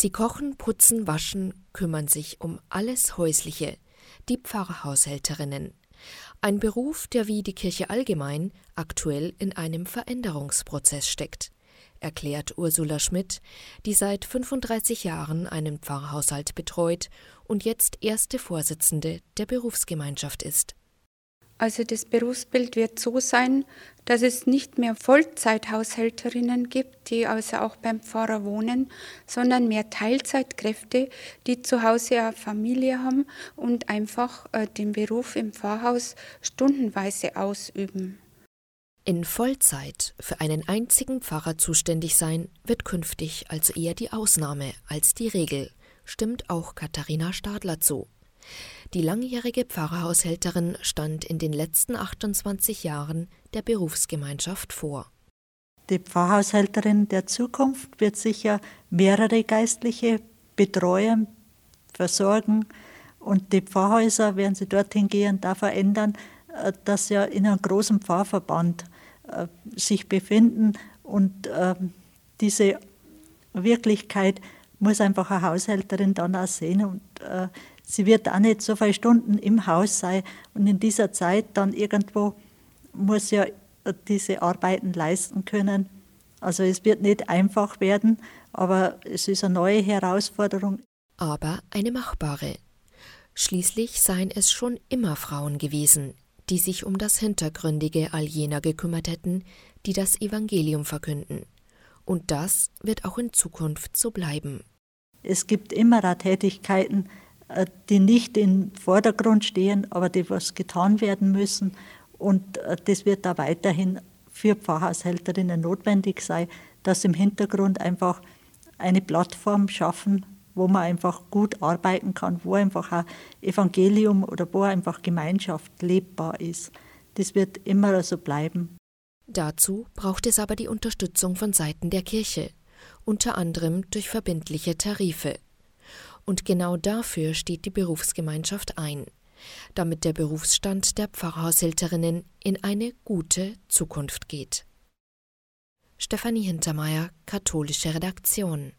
Sie kochen, putzen, waschen, kümmern sich um alles Häusliche, die Pfarrhaushälterinnen. Ein Beruf, der wie die Kirche allgemein aktuell in einem Veränderungsprozess steckt, erklärt Ursula Schmidt, die seit 35 Jahren einen Pfarrhaushalt betreut und jetzt erste Vorsitzende der Berufsgemeinschaft ist. Also das Berufsbild wird so sein, dass es nicht mehr Vollzeithaushälterinnen gibt, die also auch beim Pfarrer wohnen, sondern mehr Teilzeitkräfte, die zu Hause eine Familie haben und einfach äh, den Beruf im Pfarrhaus stundenweise ausüben. In Vollzeit für einen einzigen Pfarrer zuständig sein, wird künftig also eher die Ausnahme als die Regel, stimmt auch Katharina Stadler zu. Die langjährige Pfarrerhaushälterin stand in den letzten 28 Jahren der Berufsgemeinschaft vor. Die Pfarrhaushälterin der Zukunft wird sicher mehrere Geistliche betreuen, versorgen und die Pfarrhäuser, werden sie dorthin gehen, da verändern, äh, dass sie in einem großen Pfarrverband äh, sich befinden und ähm, diese Wirklichkeit muss einfach eine Haushälterin dann auch sehen und äh, sie wird auch nicht so viele Stunden im Haus sein und in dieser Zeit dann irgendwo muss ja diese Arbeiten leisten können. Also es wird nicht einfach werden, aber es ist eine neue Herausforderung. Aber eine machbare. Schließlich seien es schon immer Frauen gewesen, die sich um das Hintergründige all jener gekümmert hätten, die das Evangelium verkünden. Und das wird auch in Zukunft so bleiben. Es gibt immer Tätigkeiten, äh, die nicht im Vordergrund stehen, aber die was getan werden müssen. Und äh, das wird da weiterhin für Pfarrhaushälterinnen notwendig sein, dass im Hintergrund einfach eine Plattform schaffen, wo man einfach gut arbeiten kann, wo einfach ein Evangelium oder wo einfach Gemeinschaft lebbar ist. Das wird immer so bleiben. Dazu braucht es aber die Unterstützung von Seiten der Kirche, unter anderem durch verbindliche Tarife. Und genau dafür steht die Berufsgemeinschaft ein, damit der Berufsstand der Pfarrhaushälterinnen in eine gute Zukunft geht. Stefanie Hintermeier, katholische Redaktion